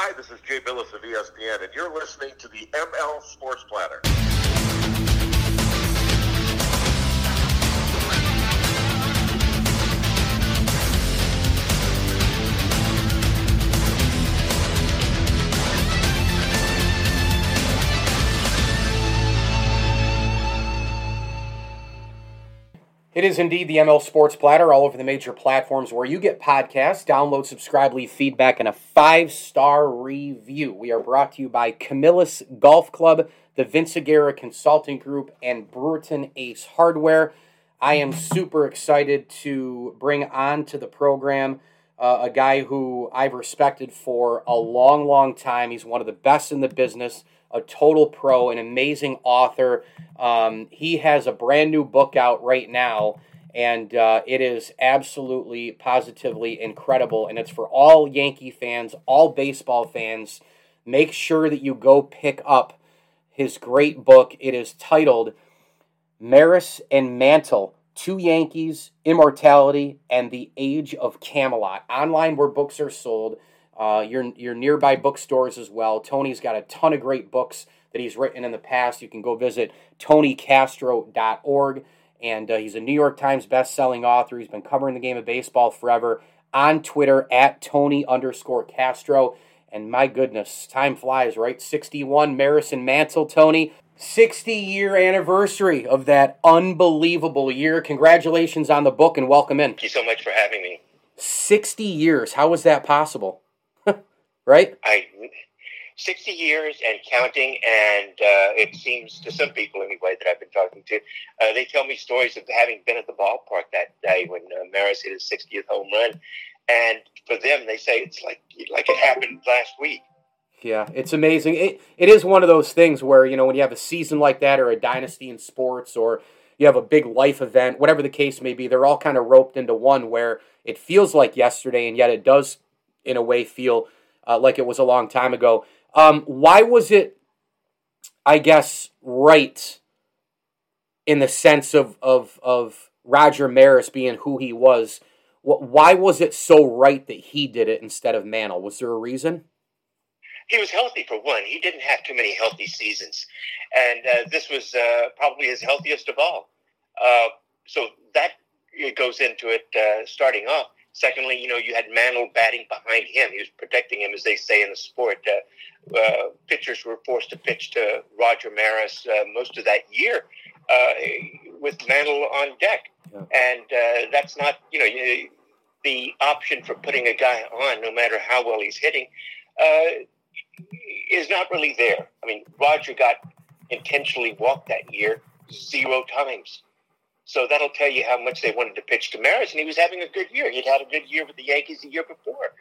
Hi, this is Jay Bilas of ESPN, and you're listening to the ML Sports Platter. It is indeed the ML Sports Platter all over the major platforms where you get podcasts. Download, subscribe, leave feedback, and a five star review. We are brought to you by Camillus Golf Club, the Vince Aguirre Consulting Group, and Brewerton Ace Hardware. I am super excited to bring on to the program uh, a guy who I've respected for a long, long time. He's one of the best in the business a total pro, an amazing author. Um, he has a brand new book out right now, and uh, it is absolutely, positively incredible. And it's for all Yankee fans, all baseball fans. Make sure that you go pick up his great book. It is titled Maris and Mantle Two Yankees, Immortality, and the Age of Camelot. Online where books are sold. Uh, your your nearby bookstores as well. Tony's got a ton of great books that he's written in the past. You can go visit tonycastro.org. And uh, he's a New York Times best-selling author. He's been covering the game of baseball forever. On Twitter at Tony underscore Castro. And my goodness, time flies, right? 61 Maris and Mantle, Tony. 60 year anniversary of that unbelievable year. Congratulations on the book and welcome in. Thank you so much for having me. 60 years. How was that possible? Right? I 60 years and counting, and uh, it seems to some people anyway that I've been talking to, uh, they tell me stories of having been at the ballpark that day when uh, Maris hit his 60th home run, and for them, they say it's like like it happened last week. Yeah, it's amazing. It it is one of those things where you know when you have a season like that, or a dynasty in sports, or you have a big life event, whatever the case may be, they're all kind of roped into one where it feels like yesterday, and yet it does, in a way, feel uh, like it was a long time ago. Um, why was it, I guess, right in the sense of, of, of Roger Maris being who he was? Why was it so right that he did it instead of Mantle? Was there a reason? He was healthy for one. He didn't have too many healthy seasons, and uh, this was uh, probably his healthiest of all. Uh, so that goes into it uh, starting off. Secondly, you know, you had Mantle batting behind him. He was protecting him, as they say in the sport. Uh, uh, pitchers were forced to pitch to Roger Maris uh, most of that year uh, with Mantle on deck. Yeah. And uh, that's not, you know, you, the option for putting a guy on, no matter how well he's hitting, uh, is not really there. I mean, Roger got intentionally walked that year zero times. So that'll tell you how much they wanted to pitch to Maris, and he was having a good year. He'd had a good year with the Yankees the year before.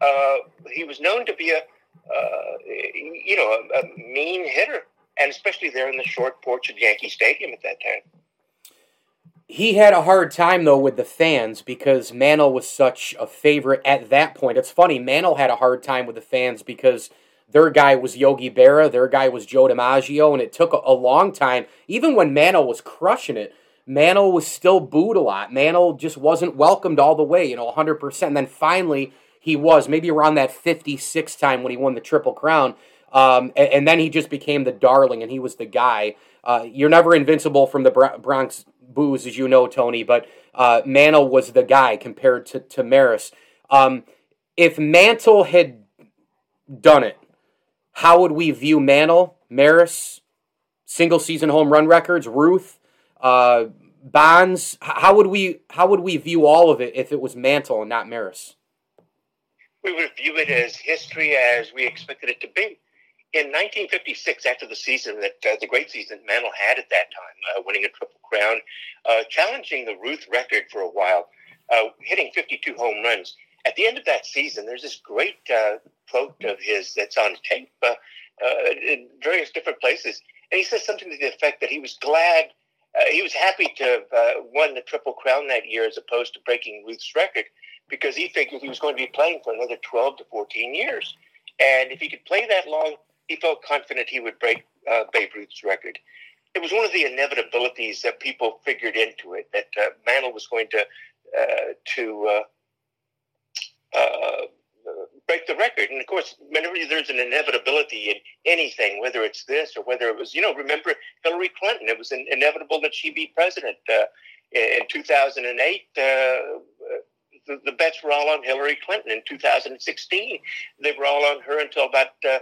Uh, he was known to be a, uh, you know, a, a, mean hitter, and especially there in the short porch at Yankee Stadium at that time. He had a hard time though with the fans because Mantle was such a favorite at that point. It's funny, Mantle had a hard time with the fans because their guy was Yogi Berra, their guy was Joe DiMaggio, and it took a, a long time. Even when Mantle was crushing it, Mantle was still booed a lot. Mantle just wasn't welcomed all the way, you know, 100%. And then finally, he was, maybe around that 56 time when he won the Triple Crown. Um, and, and, then he just became the darling, and he was the guy. Uh, you're never invincible from the Bronx boos, as you know, Tony, but uh, Mantle was the guy compared to, to Maris. Um, if Mantle had done it, how would we view Mantle, Maris, single season home run records, Ruth, uh, Bonds? How would we how would we view all of it if it was Mantle and not Maris? We would view it as history as we expected it to be. In 1956, after the season that uh, the great season Mantle had at that time, uh, winning a triple crown, uh, challenging the Ruth record for a while, uh, hitting 52 home runs. At the end of that season, there's this great uh, quote of his that's on tape in various different places. And he says something to the effect that he was glad, uh, he was happy to have uh, won the Triple Crown that year as opposed to breaking Ruth's record because he figured he was going to be playing for another 12 to 14 years. And if he could play that long, he felt confident he would break uh, Babe Ruth's record. It was one of the inevitabilities that people figured into it that uh, Mantle was going to uh, to break the record. And of course, whenever there's an inevitability in anything, whether it's this or whether it was, you know, remember Hillary Clinton, it was inevitable that she be president. Uh, in 2008, uh, the, the, bets were all on Hillary Clinton. In 2016, they were all on her until about uh,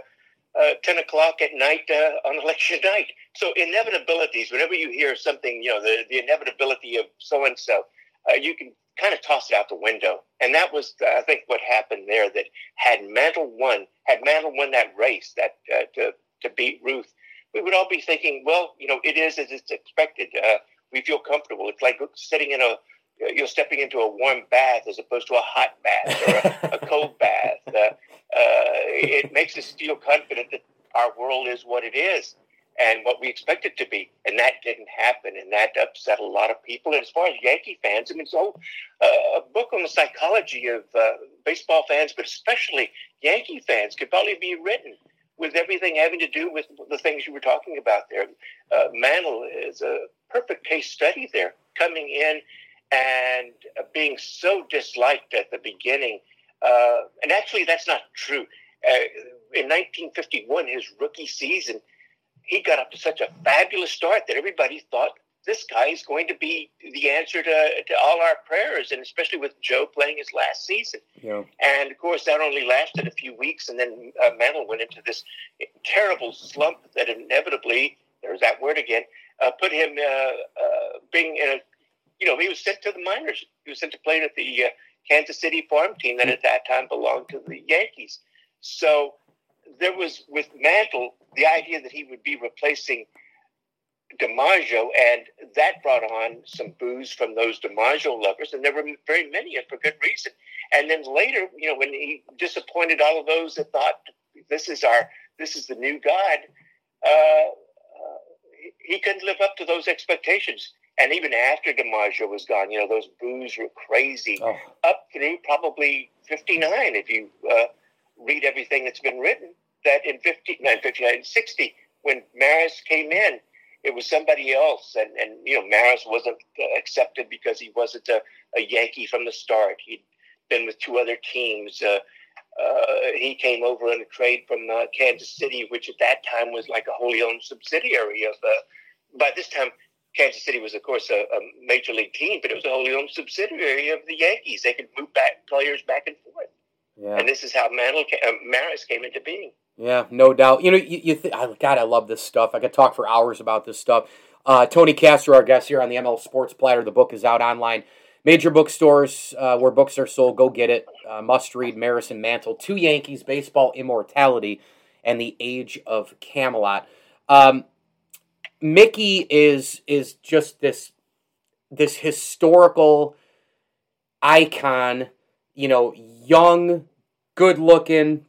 uh 10 o'clock at night uh, on election night. So inevitabilities, whenever you hear something, you know, the, the inevitability of so-and-so, uh, you can kind of tossed it out the window. And that was, I think, what happened there. That had Mantle won, had Mantle won that race, that uh, to to beat Ruth, we would all be thinking, well, you know, it is as it's expected. Uh, we feel comfortable. It's like sitting in a you're stepping into a warm bath as opposed to a hot bath or a, a cold bath. Uh, uh, it makes us feel confident that our world is what it is and what we expect it to be. And that didn't happen, and that upset a lot of people. And as far as Yankee fans, I mean, so uh, a book on the psychology of uh, baseball fans, but especially Yankee fans, could probably be written with everything having to do with the things you were talking about there. Uh, Mantle is a perfect case study there, coming in and being so disliked at the beginning. Uh, and actually, that's not true. Uh, in 1951, his rookie season, he got up to such a fabulous start that everybody thought this guy is going to be the answer to, to all our prayers, and especially with Joe playing his last season. Yeah. And of course, that only lasted a few weeks, and then uh, Mantle went into this terrible slump that inevitably, there's that word again, uh, put him uh, uh, being in a, you know, he was sent to the minors. He was sent to play with the uh, Kansas City farm team that at that time belonged to the Yankees. So there was with Mantle the idea that he would be replacing DiMaggio, and that brought on some boos from those DiMaggio lovers, and there were very many, and for good reason. And then later, you know, when he disappointed all of those that thought this is our, this is the new God, uh, uh, he couldn't live up to those expectations. And even after DiMaggio was gone, you know, those boos were crazy, oh. up through probably 59, if you uh, read everything that's been written that in 59, 59, 60, when Maris came in, it was somebody else. And, and you know, Maris wasn't accepted because he wasn't a, a Yankee from the start. He'd been with two other teams. Uh, uh, he came over in a trade from uh, Kansas City, which at that time was like a wholly owned subsidiary of. Uh, by this time, Kansas City was, of course, a, a, major league team, but it was a wholly owned subsidiary of the Yankees. They could move back players back and forth. Yeah. And this is how Mantle, uh, Maris came into being. Yeah, no doubt. You know, you, you th- God, I love this stuff. I could talk for hours about this stuff. Uh, Tony Castro, our guest here on the ML Sports Platter. The book is out online. Major bookstores uh, where books are sold, go get it. Uh, must read Maris and Mantle, Two Yankees, Baseball Immortality, and The Age of Camelot. Um, Mickey is is just this this historical icon. You know, young, good looking,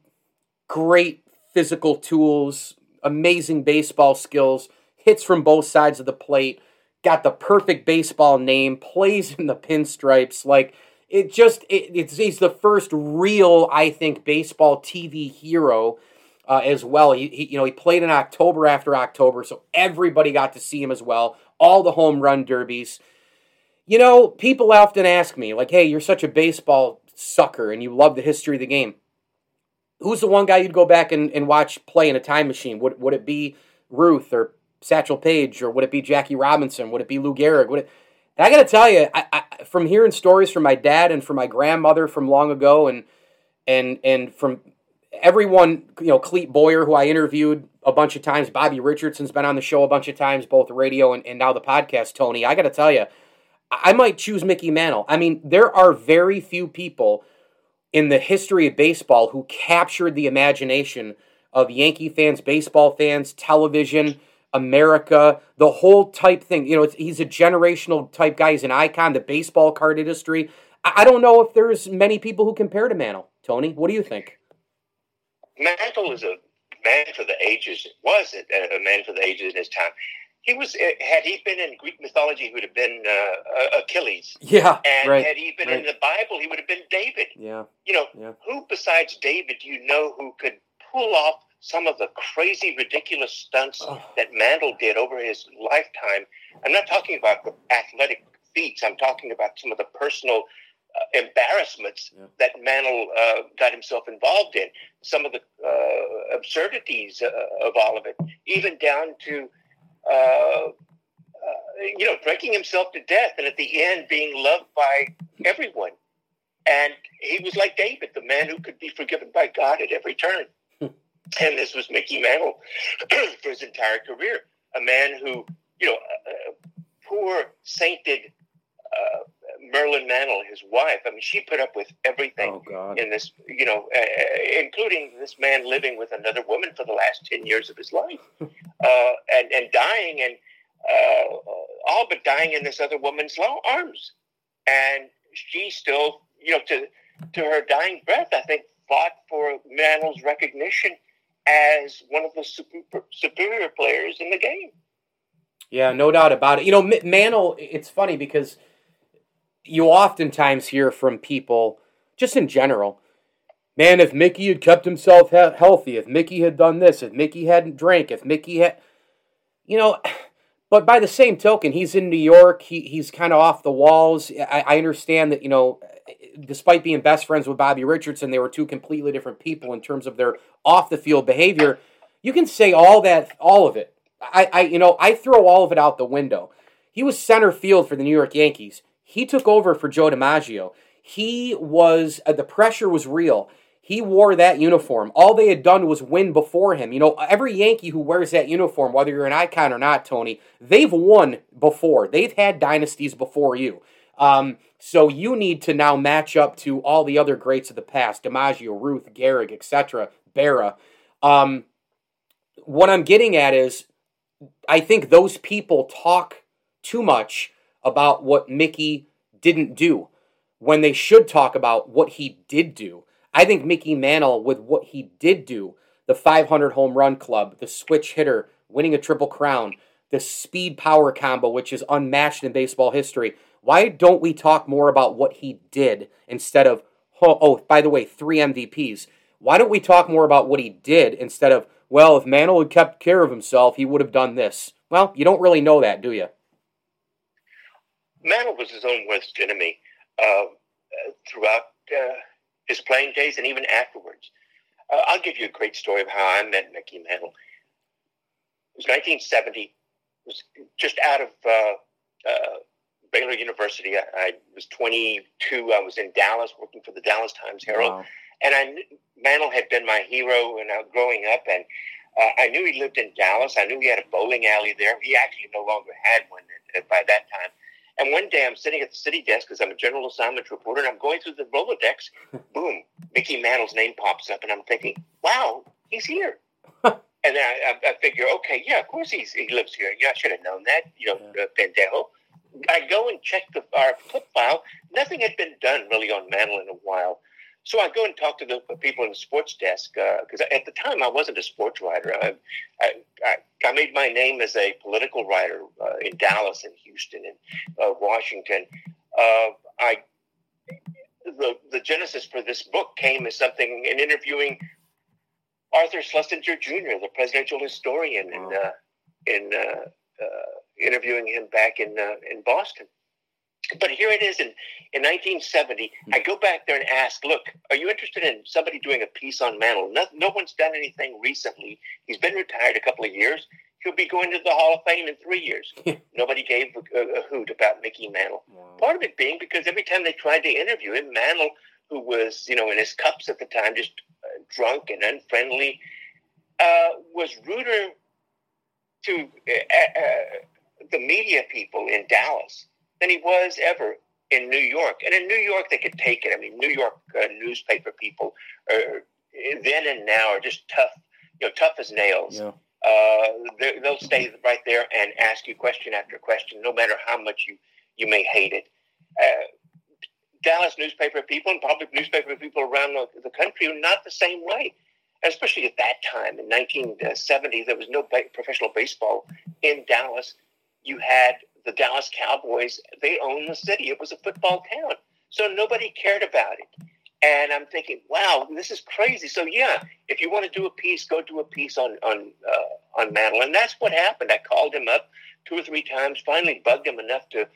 great physical tools, amazing baseball skills, hits from both sides of the plate, got the perfect baseball name, plays in the pinstripes. Like it just it, it's he's the first real I think baseball TV hero uh, as well. He, he, you know he played in October after October, so everybody got to see him as well. All the home run derbies. You know, people often ask me like, "Hey, you're such a baseball sucker and you love the history of the game." Who's the one guy you'd go back and, and watch play in a time machine? Would would it be Ruth or Satchel Paige or would it be Jackie Robinson? Would it be Lou Gehrig? Would it? I got to tell you, I, I, from hearing stories from my dad and from my grandmother from long ago, and and and from everyone, you know, Clete Boyer, who I interviewed a bunch of times, Bobby Richardson's been on the show a bunch of times, both radio and, and now the podcast. Tony, I got to tell you, I might choose Mickey Mantle. I mean, there are very few people in the history of baseball who captured the imagination of Yankee fans, baseball fans, television, America, the whole type thing. You know, he's a generational type guy. He's an icon, the baseball card industry. I don't know if there's many people who compare to Mantle. Tony, what do you think? Mantle is a man for the ages. Was it a man for the ages in his time. He was. Eh, had he been in Greek mythology, he would have been uh, Achilles. Yeah, and right, had he been right. in the Bible, he would have been David. Yeah, you know, yeah. who besides David do you know who could pull off some of the crazy, ridiculous stunts oh. that Mantle did over his lifetime? I'm not talking about the athletic feats. I'm talking about some of the personal uh, embarrassments Yeah. that Mantle uh, got himself involved in, some of the uh, absurdities uh, of all of it, even down to, uh, uh, you know, drinking himself to death and at the end being loved by everyone. And he was like David, the man who could be forgiven by God at every turn. and this was Mickey Mantle for his entire career, a man who, you know, poor sainted uh, Merlyn Mantle, his wife. I mean, she put up with everything Oh in this, you know, uh, including this man living with another woman for the last 10 years of his life uh, and, and dying and uh, all but dying in this other woman's arms. And she still, you know, to, to her dying breath, I think, fought for Mantle's recognition as one of the super, superior players in the game. Yeah, no doubt about it. You know, Mantle. It's funny because you oftentimes hear from people, just in general, man, if Mickey had kept himself he- healthy, if Mickey had done this, if Mickey hadn't drank, if Mickey had, you know, but by the same token, he's in New York. He he's kind of off the walls. I, I understand that you know, eh, despite being best friends with Bobby Richardson, they were two completely different people in terms of their off the field behavior. You can say all that, all of it. I, I, you know, I throw all of it out the window. He was center field for the New York Yankees. He took over for Joe DiMaggio. He was uh, the pressure was real. He wore that uniform. All they had done was win before him. You know, every Yankee who wears that uniform, whether you're an icon or not, Tony, they've won before. They've had dynasties before you. Um, so you need to now match up to all the other greats of the past: DiMaggio, Ruth, Gehrig, etc., Berra. Um, what I'm getting at is, I think those people talk too much about what Mickey didn't do when they should talk about what he did do. I think Mickey Mantle, with what he did do, the 500 home run club, the switch hitter, winning a triple crown, the speed power combo, which is unmatched in baseball history. Why don't we talk more about what he did instead of, oh, oh, by the way, three MVPs? Why don't we talk more about what he did instead of, well, if Mantle had kept care of himself, he would have done this? Well, you don't really know that, do you? Mantle was his own worst enemy uh, throughout uh, his playing days and even afterwards. Uh, I'll give you a great story of how I met Mickey Mantle. It was 1970. It was just out of uh, uh, Baylor University. I, I, was 22. I was in Dallas working for the Dallas Times Herald. Wow. And I knew, Mantle had been my hero when I was growing up. And uh, I knew he lived in Dallas. I knew he had a bowling alley there. He actually no longer had one by that time. And one day I'm sitting at the city desk because I'm a general assignment reporter and I'm going through the Rolodex. Boom, Mickey Mantle's name pops up and I'm thinking, wow, he's here. and then I, I, figure, okay, yeah, of course he's, he lives here. Yeah, I should have known that, you know, uh, pendejo. I go and check the, our clip file. Nothing had been done really on Mantle in a while. So I go and talk to the people in the sports desk because uh, at the time I wasn't a sports writer. I, I, I made my name as a political writer uh, in Dallas and Houston and uh, Washington. Uh, I the the genesis for this book came as something in interviewing Arthur Schlesinger Jr., the presidential historian, wow. and uh, in uh, interviewing him back in in Boston. But here it is in, in 1970. I go back there and ask, look, are you interested in somebody doing a piece on Mantle? No, no one's done anything recently. He's been retired a couple of years. He'll be going to the Hall of Fame in three years. Nobody gave a, a, hoot about Mickey Mantle. Wow. Part of it being because every time they tried to interview him, Mantle, who was, you know, in his cups at the time, just uh, drunk and unfriendly, uh, was ruder to uh, uh the media people in Dallas than he was ever in New York. And in New York, they could take it. I mean, New York uh, newspaper people are, then and now are just tough, you know, tough as nails. Yeah. Uh, they'll stay right there and ask you question after question, no matter how much you, you may hate it. Uh, Dallas newspaper people and public newspaper people around the, the country are not the same way. Especially at that time in 1970, there was no professional baseball in Dallas. You had the Dallas Cowboys, they own the city. It was a football town. So nobody cared about it. And I'm thinking, wow, this is crazy. So yeah, if you want to do a piece, go do a piece on on uh, on and that's what happened. I called him up two or three times. Finally, bugged him enough to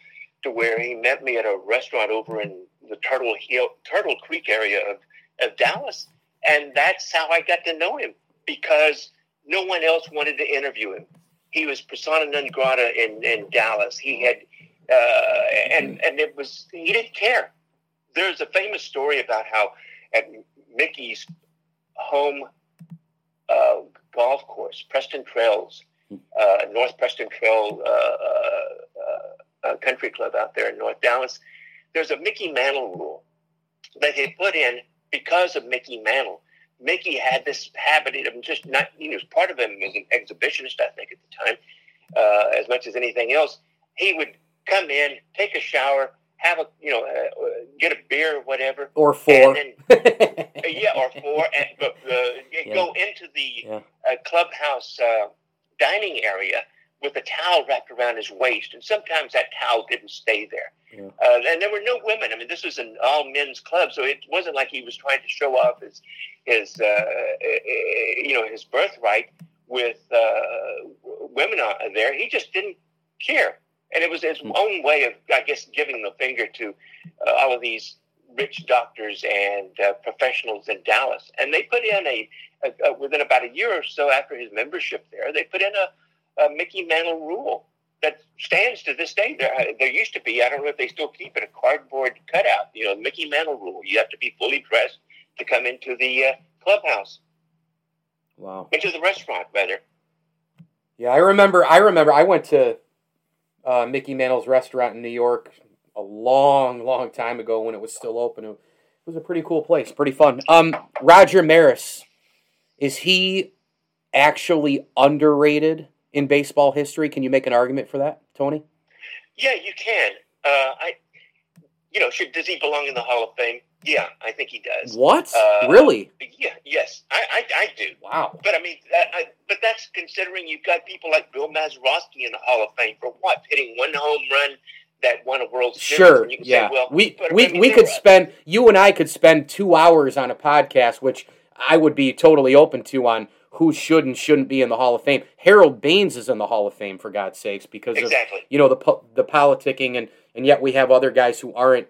to where he met me at a restaurant over in the Turtle Hill, Turtle Creek area of, of Dallas, and that's how I got to know him because no one else wanted to interview him he was persona non grata in, in Dallas. He had, uh, and and it was he didn't care. There's a famous story about how at Mickey's home uh, golf course, Preston Trails, uh, North Preston Trail uh, uh, uh, Country Club out there in North Dallas, there's a Mickey Mantle rule that they put in because of Mickey Mantle Mickey had this habit of just not, you know, part of him was an exhibitionist, I think, at the time, uh, as much as anything else. He would come in, take a shower, have a, you know, uh, get a beer or whatever. Or four. Then, yeah, or four. And uh, yeah. go into the yeah. Uh, clubhouse uh, dining area with a towel wrapped around his waist. And sometimes that towel didn't stay there. Uh, and there were no women. I mean, this was an all men's club, so it wasn't like he was trying to show off his, his uh, uh you know, his birthright with uh, women there. He just didn't care. And it was his mm-hmm. own way of, I guess, giving the finger to uh, all of these rich doctors and uh, professionals in Dallas. And they put in a, a, a, within about a year or so after his membership there, they put in a, a Mickey Mantle rule that stands to this day. There, there used to be, I don't know if they still keep it, a cardboard cutout, you know, Mickey Mantle rule. You have to be fully dressed to come into the uh, clubhouse. Wow. Into the restaurant, rather. Yeah, I remember. I remember. I went to uh, Mickey Mantle's restaurant in New York a long, long time ago when it was still open. It was a pretty cool place, pretty fun. Um, Roger Maris, is he actually underrated in baseball history. Can you make an argument for that, Tony? Yeah, you can. Uh, I, you know, should does he belong in the Hall of Fame? Yeah, I think he does. What? Uh, really? Yeah. Yes, I, I, I, do. Wow. But I mean, I, but that's considering you've got people like Bill Mazeroski in the Hall of Fame for what? Hitting one home run that won a World Series. Sure. yeah. Say, well, we we, I mean, we could spend you and I could spend two hours on a podcast, which I would be totally open to on who should and shouldn't be in the Hall of Fame. Harold Baines is in the Hall of Fame for God's sakes because exactly. of you know the the politicking and and yet we have other guys who aren't.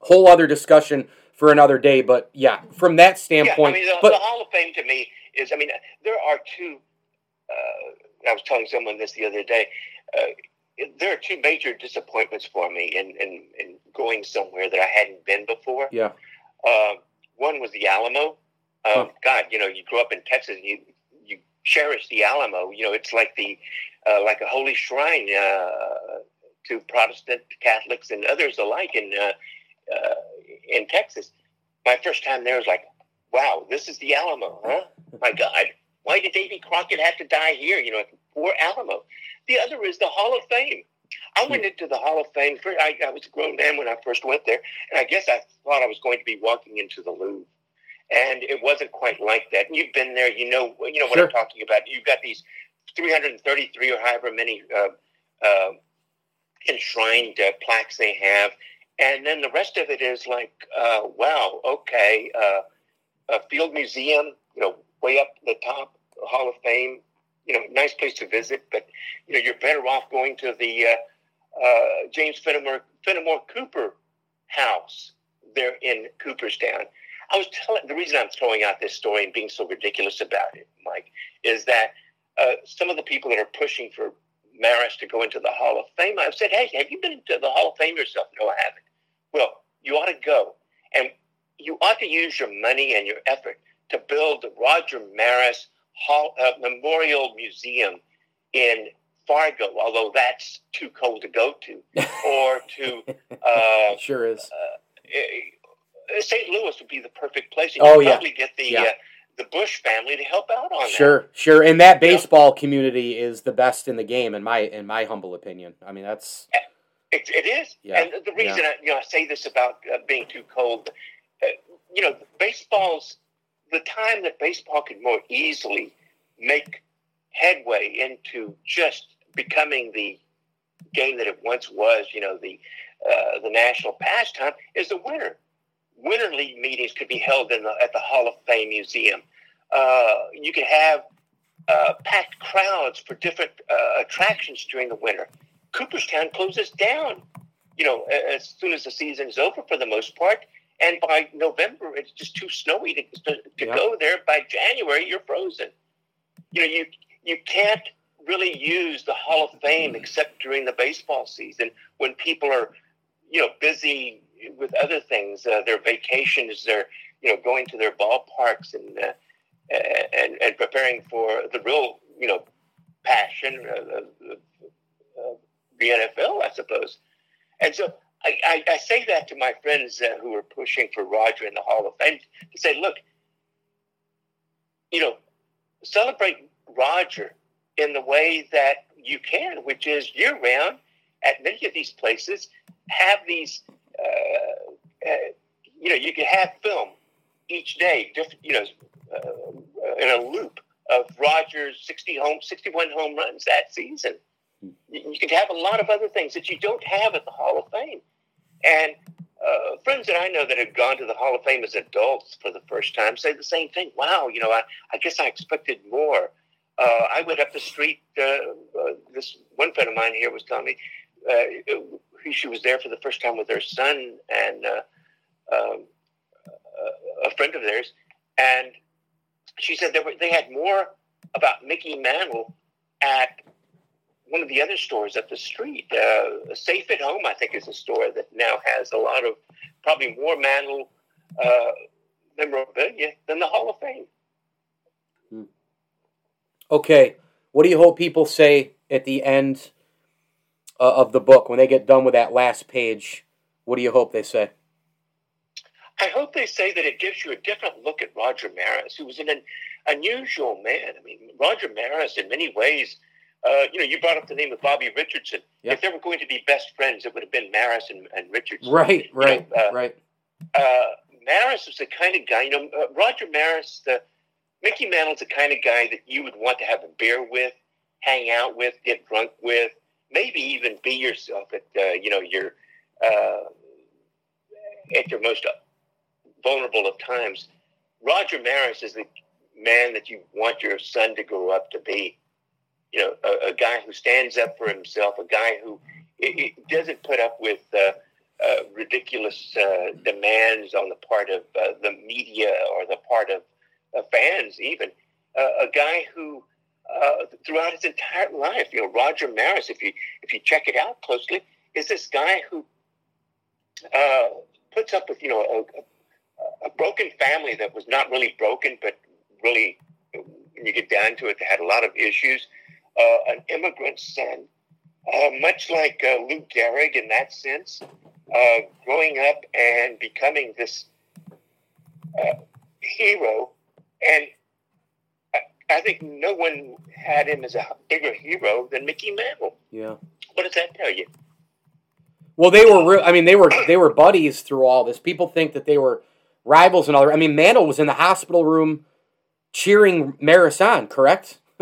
Whole other discussion for another day, but yeah, from that standpoint. Yeah, I mean, the, but, the Hall of Fame to me is, I mean, there are two. Uh, I was telling someone this the other day. Uh, there are two major disappointments for me in, in, in, going somewhere that I hadn't been before. Yeah. Uh, one was the Alamo. Um, huh. God, you know, you grew up in Texas, and you cherish the Alamo. You know, it's like the uh, like a holy shrine uh, to Protestant Catholics and others alike in uh, uh, in Texas. My first time there was like, wow, this is the Alamo, huh? My God, why did Davy Crockett have to die here? You know, poor Alamo. The other is the Hall of Fame. I went into the Hall of Fame. I, I was a grown man when I first went there, and I guess I thought I was going to be walking into the Louvre and it wasn't quite like that. You've been there, you know, you know what Sure. I'm talking about. You've got these 333 or however many uh, uh, enshrined uh, plaques they have, and then the rest of it is like, uh, wow, okay, uh, a field museum, you know, way up the top, Hall of Fame, you know, nice place to visit, but you know, you're better off going to the uh, uh, James Fenimore Fenimore Cooper house there in Cooperstown. I was telling the reason I'm throwing out this story and being so ridiculous about it, Mike, is that uh, some of the people that are pushing for Maris to go into the Hall of Fame, I've said, hey, have you been into the Hall of Fame yourself? No, I haven't. Well, you ought to go. And you ought to use your money and your effort to build the Roger Maris Hall, uh, Memorial Museum in Fargo, although that's too cold to go to, or to uh, sure is. Uh, St. Louis would be the perfect place. And Oh, yeah. probably get the Yeah. uh, the Bush family to help out on that. Sure, sure. And that baseball community is the best in the game, in my in my humble opinion. I mean, that's It, it is. Yeah, And the reason I, you know, I say this about uh, being too cold, uh, you know, baseball's the time that baseball could more easily make headway into just becoming the game that it once was. You know, the uh, the national pastime is the winter. Winter league meetings could be held in the, at the Hall of Fame Museum. Uh, you could have uh, packed crowds for different uh, attractions during the winter. Cooperstown closes down, you know, as soon as the season is over for the most part. And by November, it's just too snowy to, to, to Yeah. go there. By January, you're frozen. You know, you you can't really use the Hall of Fame except during the baseball season when people are, you know, busy with other things, uh, their vacations, their you know, going to their ballparks and uh, and and preparing for the real, you know, passion. of, the NFL, I suppose. And so I, I, I say that to my friends uh, who are pushing for Roger in the Hall of Fame to say, look, you know, celebrate Roger in the way that you can, which is year round at many of these places, have these, uh, uh, you know, you can have film each day, different, you know, uh, in a loop of Rogers' 60 home, 61 home runs that season. You could have a lot of other things that you don't have at the Hall of Fame. And uh, friends that I know that have gone to the Hall of Fame as adults for the first time say the same thing. Wow, you know, I, I guess I expected more. Uh, I went up the street. Uh, uh, this one friend of mine here was telling me uh, she was there for the first time with her son and uh, um, a friend of theirs, and she said they, were, they had more about Mickey Mantle at one of the other stores up the street. Uh, Safe at Home, I think, is a store that now has a lot of probably more Mantle uh, memorabilia than the Hall of Fame. okay. What do you hope people say at the end uh, of the book when they get done with that last page? What do you hope they say? I hope they say that it gives you a different look at Roger Maris, who was an, an unusual man. I mean, Roger Maris, in many ways, uh, you know, you brought up the name of Bobby Richardson. Yeah. If they were going to be best friends, it would have been Maris and, and Richardson. Right, You know, right, uh, right. uh, Maris was the kind of guy, you know, uh, Roger Maris, the Mickey Mantle's the kind of guy that you would want to have a beer with, hang out with, get drunk with, maybe even be yourself at, uh, you know, your uh, at your most vulnerable of times. Roger Maris is the man that you want your son to grow up to be. You know, a, a guy who stands up for himself, a guy who i i doesn't put up with uh, uh, ridiculous uh, demands on the part of uh, the media or the part of fans, even. Uh, a guy who, uh, throughout his entire life, you know, Roger Maris, if you if you check it out closely, is this guy who uh, puts up with you know a, a, broken family that was not really broken, but really, when you get down to it, they had a lot of issues. Uh, an immigrant son, uh, much like uh, Lou Gehrig in that sense, growing up and becoming this hero. And I, think no one had him as a bigger hero than Mickey Mantle. Yeah. What does that tell you? Well, they were. Re- I mean, they were. They were buddies through all this. People think that they were rivals and all. I mean, Mantle was in the hospital room cheering Maris on, correct?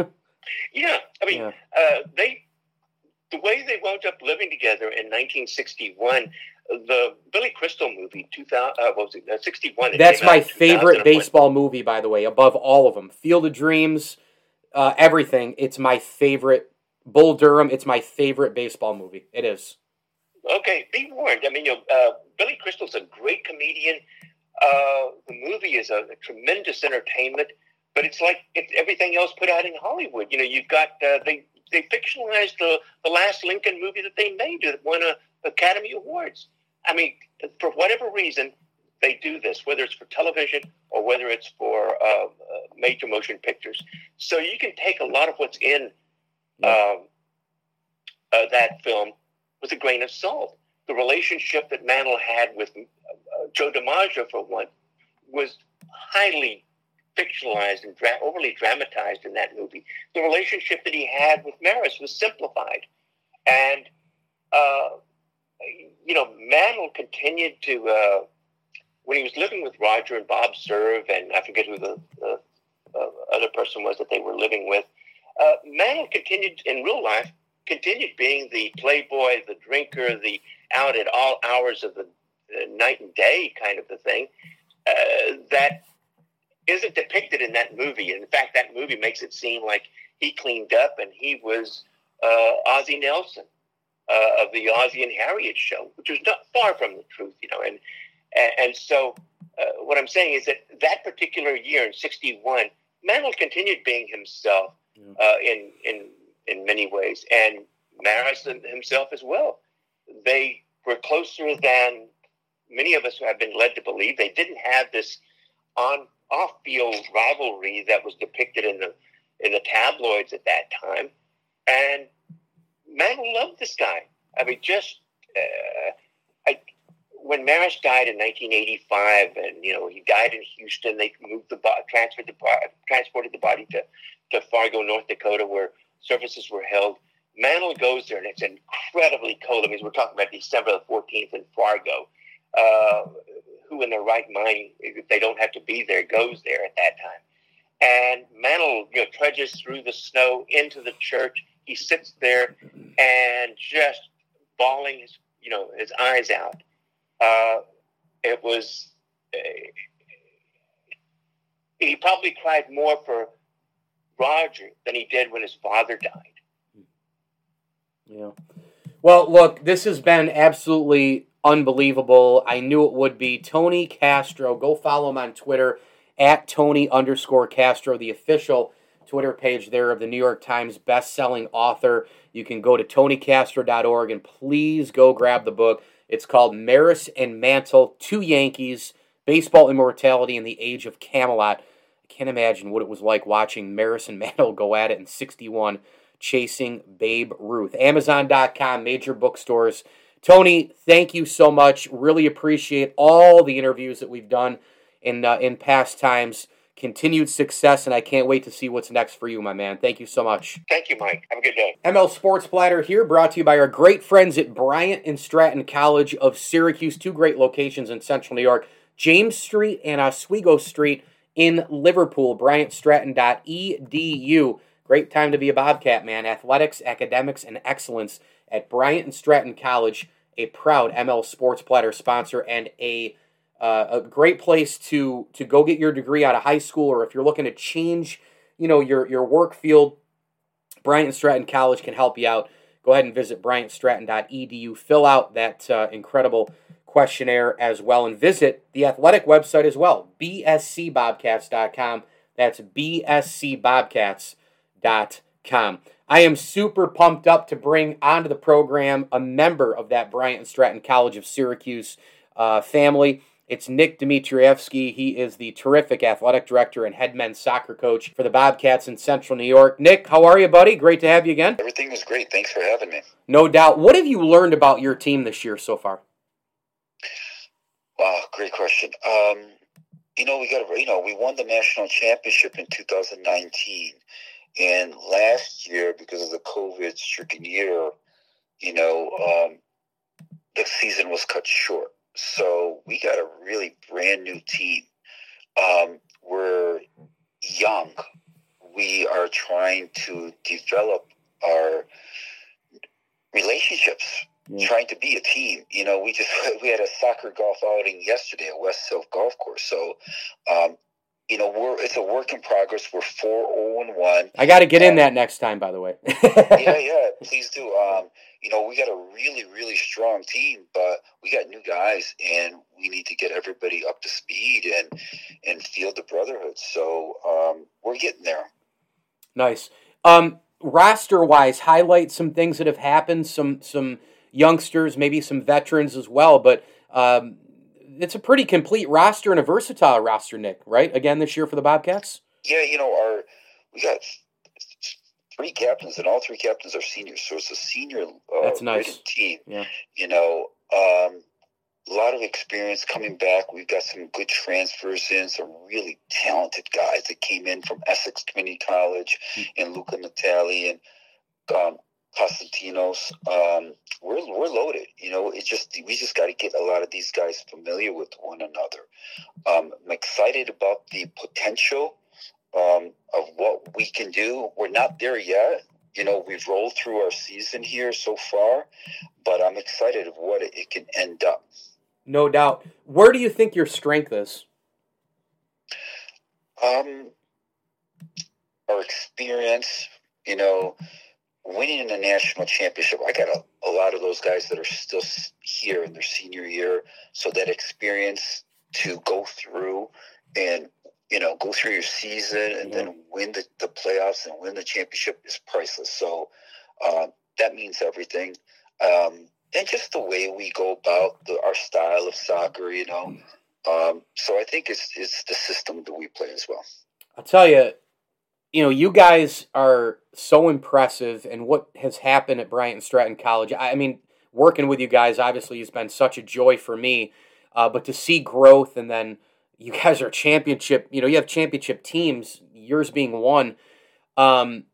yeah, I mean, yeah. Uh, they the way they wound up living together in 1961 the Billy Crystal movie, 2000, uh, what was it, uh, 61. That's my favorite baseball movie, by the way, above all of them. Field of Dreams, uh, everything. It's my favorite. Bull Durham, it's my favorite baseball movie. It is. Okay, be warned. I mean, you know, uh, Billy Crystal's a great comedian. Uh, the movie is a, a, tremendous entertainment, but it's like it's everything else put out in Hollywood. You know, you've got uh, they they fictionalized the the last Lincoln movie that they made that won a Academy Awards. I mean, for whatever reason, they do this, whether it's for television or whether it's for uh, uh, major motion pictures. So you can take a lot of what's in um, uh, that film with a grain of salt. The relationship that Mantle had with uh, Joe DiMaggio, for one, was highly fictionalized and dra- overly dramatized in that movie. The relationship that he had with Maris was simplified. And uh, you know, Mantle continued to, uh, when he was living with Roger and Bob Cerv, and I forget who the, the uh, other person was that they were living with, uh, Mantle continued in real life, continued being the playboy, the drinker, the out at all hours of the, the night and day kind of the thing uh, that isn't depicted in that movie. In fact, that movie makes it seem like he cleaned up and he was uh, Ozzie Nelson uh, of the Ozzie and Harriet show, which was not far from the truth, you know. And and, and so, uh, what I'm saying is that that particular year in '61, Mantle continued being himself uh, in in in many ways, and Maris himself as well. They were closer than many of us have been led to believe. They didn't have this on off field rivalry that was depicted in the in the tabloids at that time, and Mantle loved this guy. I mean, just uh, I, when Maris died in 1985, and you know he died in Houston, they moved the body, transferred the transported the body to to Fargo, North Dakota, where services were held. Mantle goes there, and it's incredibly cold. I mean, we're talking about December the 14th in Fargo. Uh, who in their right mind, if they don't have to be there, goes there at that time. And Mantle, you know, trudges through the snow into the church. He sits there and just bawling his, you know, his eyes out. Uh, it was. Uh, he probably cried more for Roger than he did when his father died. Yeah. Well, look, this has been absolutely unbelievable. I knew it would be. Tony Castro, go follow him on Twitter at Tony underscore Castro, the official Twitter page there of the New York Times best-selling author. You can go to tonycastro.org and please go grab the book. It's called Maris and Mantle, Two Yankees, Baseball Immortality in the Age of Camelot. I can't imagine what it was like watching Maris and Mantle go at it in 61, chasing Babe Ruth. Amazon.com, major bookstores. Tony, thank you so much. Really appreciate all the interviews that we've done in uh, in past times continued success, and I can't wait to see what's next for you, my man. Thank you so much. Thank you, Mike. Have a good day. ML Sports Platter here, brought to you by our great friends at Bryant and Stratton College of Syracuse, two great locations in central New York, James Street and Oswego Street in Liverpool, bryantstratton.edu. Great time to be a Bobcat, man. Athletics, academics, and excellence at Bryant and Stratton College, a proud ML Sports Platter sponsor and a uh, a great place to to go get your degree out of high school, or if you're looking to change, you know, your your work field. Bryant Stratton College can help you out. Go ahead and visit bryantstratton.edu. Fill out that uh, incredible questionnaire as well, and visit the athletic website as well, bscbobcats.com. That's bscbobcats.com. I am super pumped up to bring onto the program a member of that Bryant and Stratton College of Syracuse uh, family. It's Nick Dmitrievsky. He is the terrific athletic director and head men's soccer coach for the Bobcats in Central New York. Nick, how are you, buddy? Great to have you again. Everything is great. Thanks for having me. No doubt. What have you learned about your team this year so far? Wow, great question. Um, you know, we got you know we won the national championship in 2019, and last year because of the COVID-stricken year, you know, um, the season was cut short So we got a really brand new team. Um, we're young. We are trying to develop our relationships, yeah. trying to be a team. You know, we just we had a soccer golf outing yesterday at West Self Golf Course. So, um, you know, we're it's a work in progress. We're four zero oh and one. I got to get um, in that next time, by the way. yeah, yeah, please do. Um, you know, we got a really, really strong team, but we got new guys, and we need to get everybody up to speed and and feel the brotherhood. So um, we're getting there. Nice. Um, roster wise, highlight some things that have happened. Some some youngsters, maybe some veterans as well, but. Um, it's a pretty complete roster and a versatile roster, Nick. Right? Again this year for the Bobcats. Yeah, you know our we got three captains, and all three captains are seniors. So it's a senior uh, That's nice. team. Yeah. You know, um, a lot of experience coming back. We've got some good transfers in, some really talented guys that came in from Essex Community College mm-hmm. and Luca Natali and um, Constantinos. Um, we're we're loaded. You know, it's just we just got to get a lot of these guys familiar with one another. Um, I'm excited about the potential um, of what we can do. We're not there yet. You know, we've rolled through our season here so far, but I'm excited of what it, can end up. No doubt. Where do you think your strength is? Um, our experience, you know, winning a national championship. I got a, a lot of those guys that are still here in their senior year, so that experience to go through and you know, go through your season and then win the, the playoffs and win the championship is priceless. So uh, that means everything. Um, and just the way we go about the, our style of soccer, you know. Um, so I think it's it's the system that we play as well. I'll tell you, you know, you guys are so impressive, and what has happened at Bryant and Stratton College. I mean, working with you guys obviously has been such a joy for me, uh, but to see growth and then you guys are championship, you know, you have championship teams, yours being one. Um,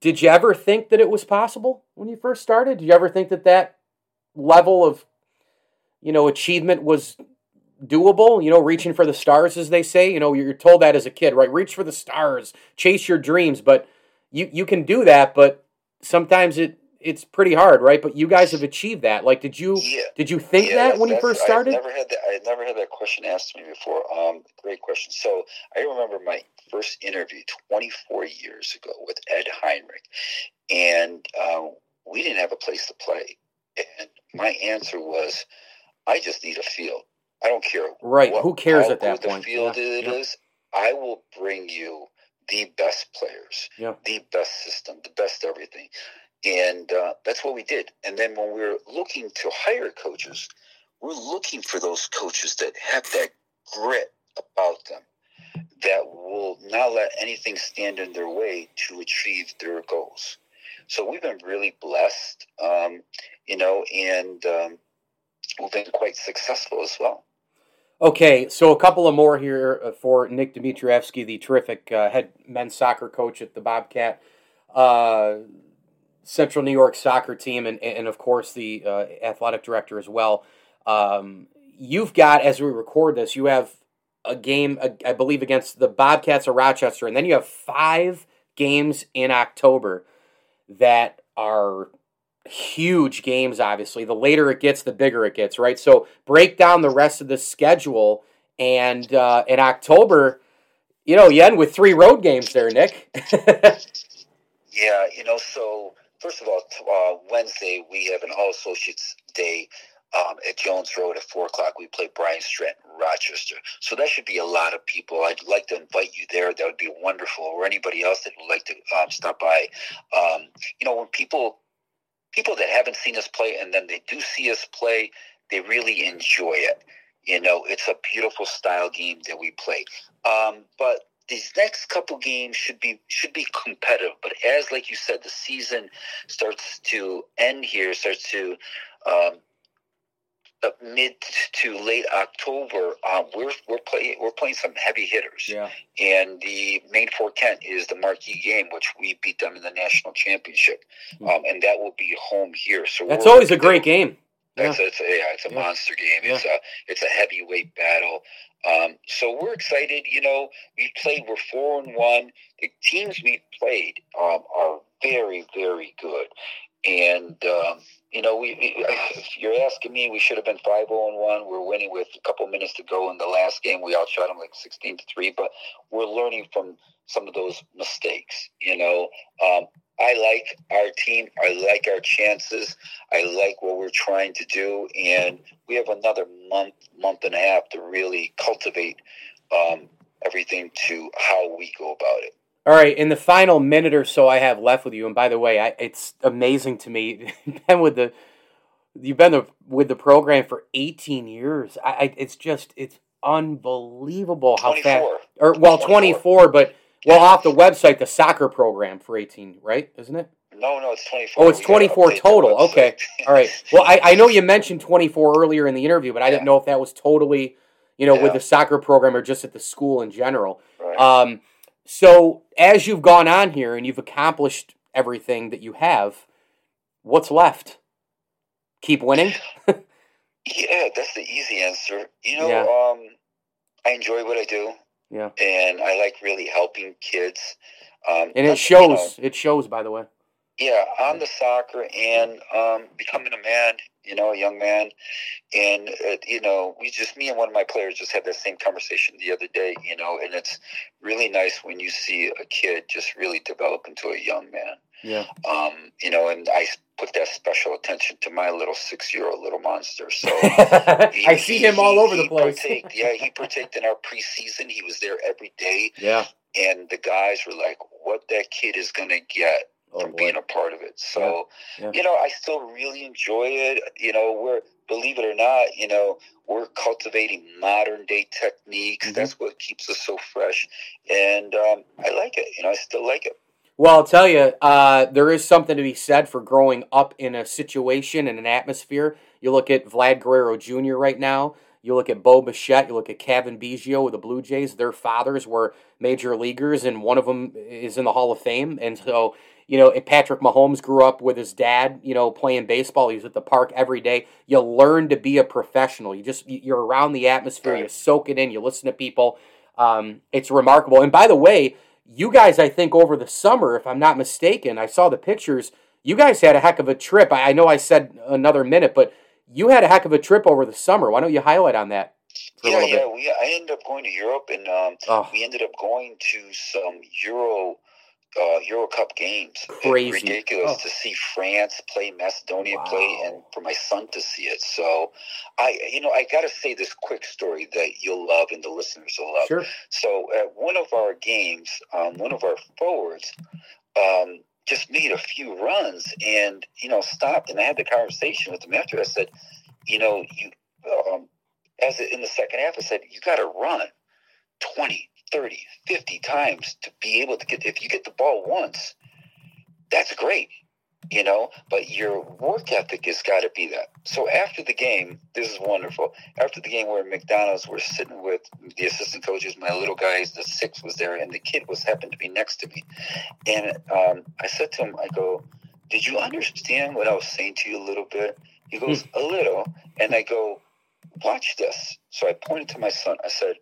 did you ever think that it was possible when you first started? Did you ever think that that level of, you know, achievement was doable? You know, reaching for the stars, as they say. You know, you're told that as a kid, right? Reach for the stars, chase your dreams. But you you can do that, but sometimes it it's pretty hard, right? But you guys have achieved that. Like, did you yeah. did you think yeah, that when you first started? I never had that. I never had that question asked to me before. Um, great question. So I remember my first interview 24 years ago with Ed Heinrich, and uh, we didn't have a place to play, and my answer was, I just need a field. I don't care. Right. What, Who cares at that point? The field yeah. it is. I will bring you the best players, yeah. the best system, the best everything. And uh, that's what we did. And then when we are looking to hire coaches, we're looking for those coaches that have that grit about them that will not let anything stand in their way to achieve their goals. So we've been really blessed, um, you know, and um, we've been quite successful as well. Okay, so a couple of more here uh, for Nick Dmitrievsky, the terrific uh, head men's soccer coach at the Bobcat. Uh, Central New York soccer team, and, and of course the uh, athletic director as well. Um, you've got, as we record this, you have a game, I believe, against the Bobcats of Rochester, and then you have five games in October that are huge games, obviously. The later it gets, the bigger it gets, right? So break down the rest of the schedule, and uh, in October, you know, you end with three road games there, Nick. yeah, you know, so first of all, uh, Wednesday we have an All Associates Day um, at Jones Road at four o'clock. We play Bryant Stratton, Rochester. So that should be a lot of people. I'd like to invite you there. That would be wonderful. Or anybody else that would like to um, stop by. Um, you know, when people people that haven't seen us play and then they do see us play, they really enjoy it. You know, it's a beautiful style game that we play. Um, but these next couple games should be should be competitive. But as like you said, the season starts to end here, starts to um, mid to late October. Um, we're we're playing we're playing some heavy hitters. Yeah. And the Maine Fort Kent is the marquee game, which we beat them in the national championship, mm-hmm. um, and that will be home here. So that's always a great game. Yeah. it's a yeah, it's a yeah. monster game. Yeah. It's a it's a heavyweight battle. Um, so we're excited. You know, we played. We're four and one. The teams we played um, are very very good. And um, you know, we, if you're asking me, we should have been five zero oh and one. We're winning with a couple minutes to go in the last game. We outshot them like sixteen to three, but we're learning from some of those mistakes. You know, um, I like our team. I like our chances. I like what we're trying to do, and we have another month, month and a half to really cultivate um, everything to how we go about it. All right, in the final minute or so I have left with you, and by the way, I, it's amazing to me. You've been with the you've been the, with the program for 18 years. I, I, it's just it's unbelievable how 24. fast. Or well, 24. 24, but well, off the website, the soccer program for 18, right? Isn't it? No, no, it's 24. Oh, it's 24 total. Okay. All right. Well, I, I know you mentioned 24 earlier in the interview, but I yeah. didn't know if that was totally, you know, yeah. with the soccer program or just at the school in general. Right. Um, so, as you've gone on here and you've accomplished everything that you have, what's left? Keep winning? yeah, that's the easy answer. You know, yeah. um, I enjoy what I do. Yeah. And I like really helping kids. Um, and it shows. You know, it shows, by the way. Yeah, on the soccer and um, becoming a man, you know, a young man, and uh, you know, we just me and one of my players just had that same conversation the other day, you know, and it's really nice when you see a kid just really develop into a young man. Yeah. Um, you know, and I put that special attention to my little six-year-old little monster. So he, I see him he, all over the place. Partaked, yeah, he partaked in our preseason. He was there every day. Yeah. And the guys were like, "What that kid is gonna get." Oh, from boy. being a part of it. So, yeah. Yeah. you know, I still really enjoy it. You know, we're believe it or not, you know, we're cultivating modern day techniques. Mm-hmm. That's what keeps us so fresh, and um, I like it. You know, I still like it. Well, I'll tell you, uh, there is something to be said for growing up in a situation and an atmosphere. You look at Vlad Guerrero Jr. right now. You look at Bo Bichette, you look at Cavan Biggio with the Blue Jays. Their fathers were major leaguers, and one of them is in the Hall of Fame. And so you know, Patrick Mahomes grew up with his dad, you know, playing baseball, he was at the park every day. You learn to be a professional. You just you're around the atmosphere, you soak it in, you listen to people. Um, it's remarkable. And by the way, you guys, I think over the summer, if I'm not mistaken, I saw the pictures. You guys had a heck of a trip. I, I know I said another minute, but you had a heck of a trip over the summer. Why don't you highlight on that? yeah, yeah. We I ended up going to Europe, and um, oh. we ended up going to some Euro uh, Euro Cup games. Crazy. It's ridiculous oh. to see France play, Macedonia wow. play, and for my son to see it. So, I, you know, I got to say this quick story that you'll love and the listeners will love. Sure. So, at one of our games, um, one of our forwards um, just made a few runs and, you know, stopped. And I had the conversation with him after. I said, you know, you, um, as in the second half, I said, you got to run 20, 30, 50 times to be able to get, if you get the ball once, that's great, you know, but your work ethic has got to be that. So after the game, this is wonderful. After the game, we're at McDonald's, we're sitting with the assistant coaches, my little guys, the six was there, and the kid was happened to be next to me. And um, I said to him, I go, Did you understand what I was saying to you a little bit? He goes, A little. And I go, Watch this. So I pointed to my son. I said,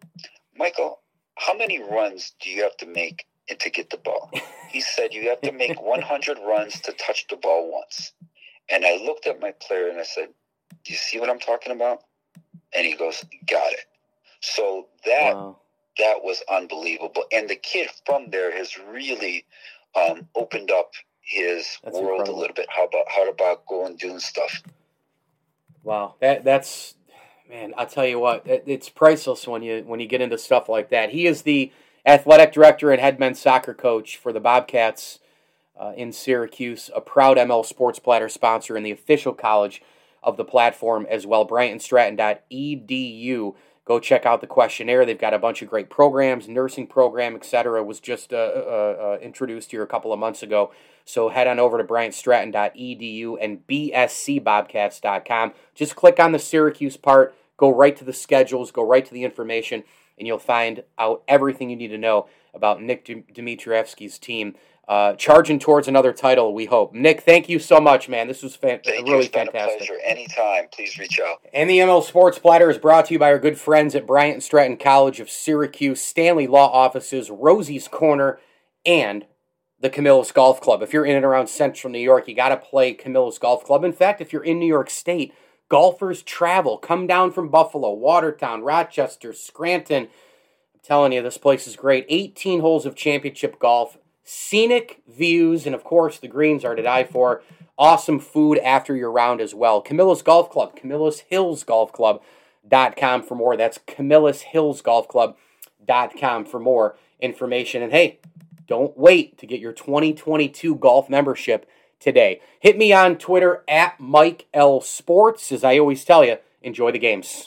Michael, how many runs do you have to make to get the ball? He said, you have to make 100 runs to touch the ball once. And I looked at my player and I said, do you see what I'm talking about? And he goes, got it. So that wow. that was unbelievable. And the kid from there has really um, opened up his that's world incredible. a little bit. How about how about going doing stuff? Wow, that that's man, I'll tell you what, it, it's priceless when you when you get into stuff like that. He is the athletic director and head men's soccer coach for the Bobcats uh, in Syracuse, a proud ML Sports Platter sponsor and the official college of the platform as well. BryantStratton.edu. Go check out the questionnaire. They've got a bunch of great programs, nursing program, etc. Was just uh, uh, uh, introduced here a couple of months ago. So head on over to BryantStratton.edu and BSCBobcats.com. Just click on the Syracuse part, go right to the schedules, go right to the information, and you'll find out everything you need to know about Nick Dmitrievsky's team uh, charging towards another title. We hope. Nick, thank you so much, man. This was fan- thank really you. fantastic. pleasure. Anytime, please reach out. And the ML Sports Platter is brought to you by our good friends at Bryant and Stratton College of Syracuse, Stanley Law Offices, Rosie's Corner, and the Camillus Golf Club. If you're in and around Central New York, you got to play Camillus Golf Club. In fact, if you're in New York State, golfers travel. Come down from Buffalo, Watertown, Rochester, Scranton. I'm telling you, this place is great. 18 holes of championship golf scenic views, and of course, the greens are to die for. Awesome food after your round as well. Camillus Golf Club, Camillus Hills Golf Club.com for more. That's Camillus Hills Golf Club.com for more information. And hey, don't wait to get your 2022 golf membership today. Hit me on Twitter at Mike L Sports. As I always tell you, enjoy the games.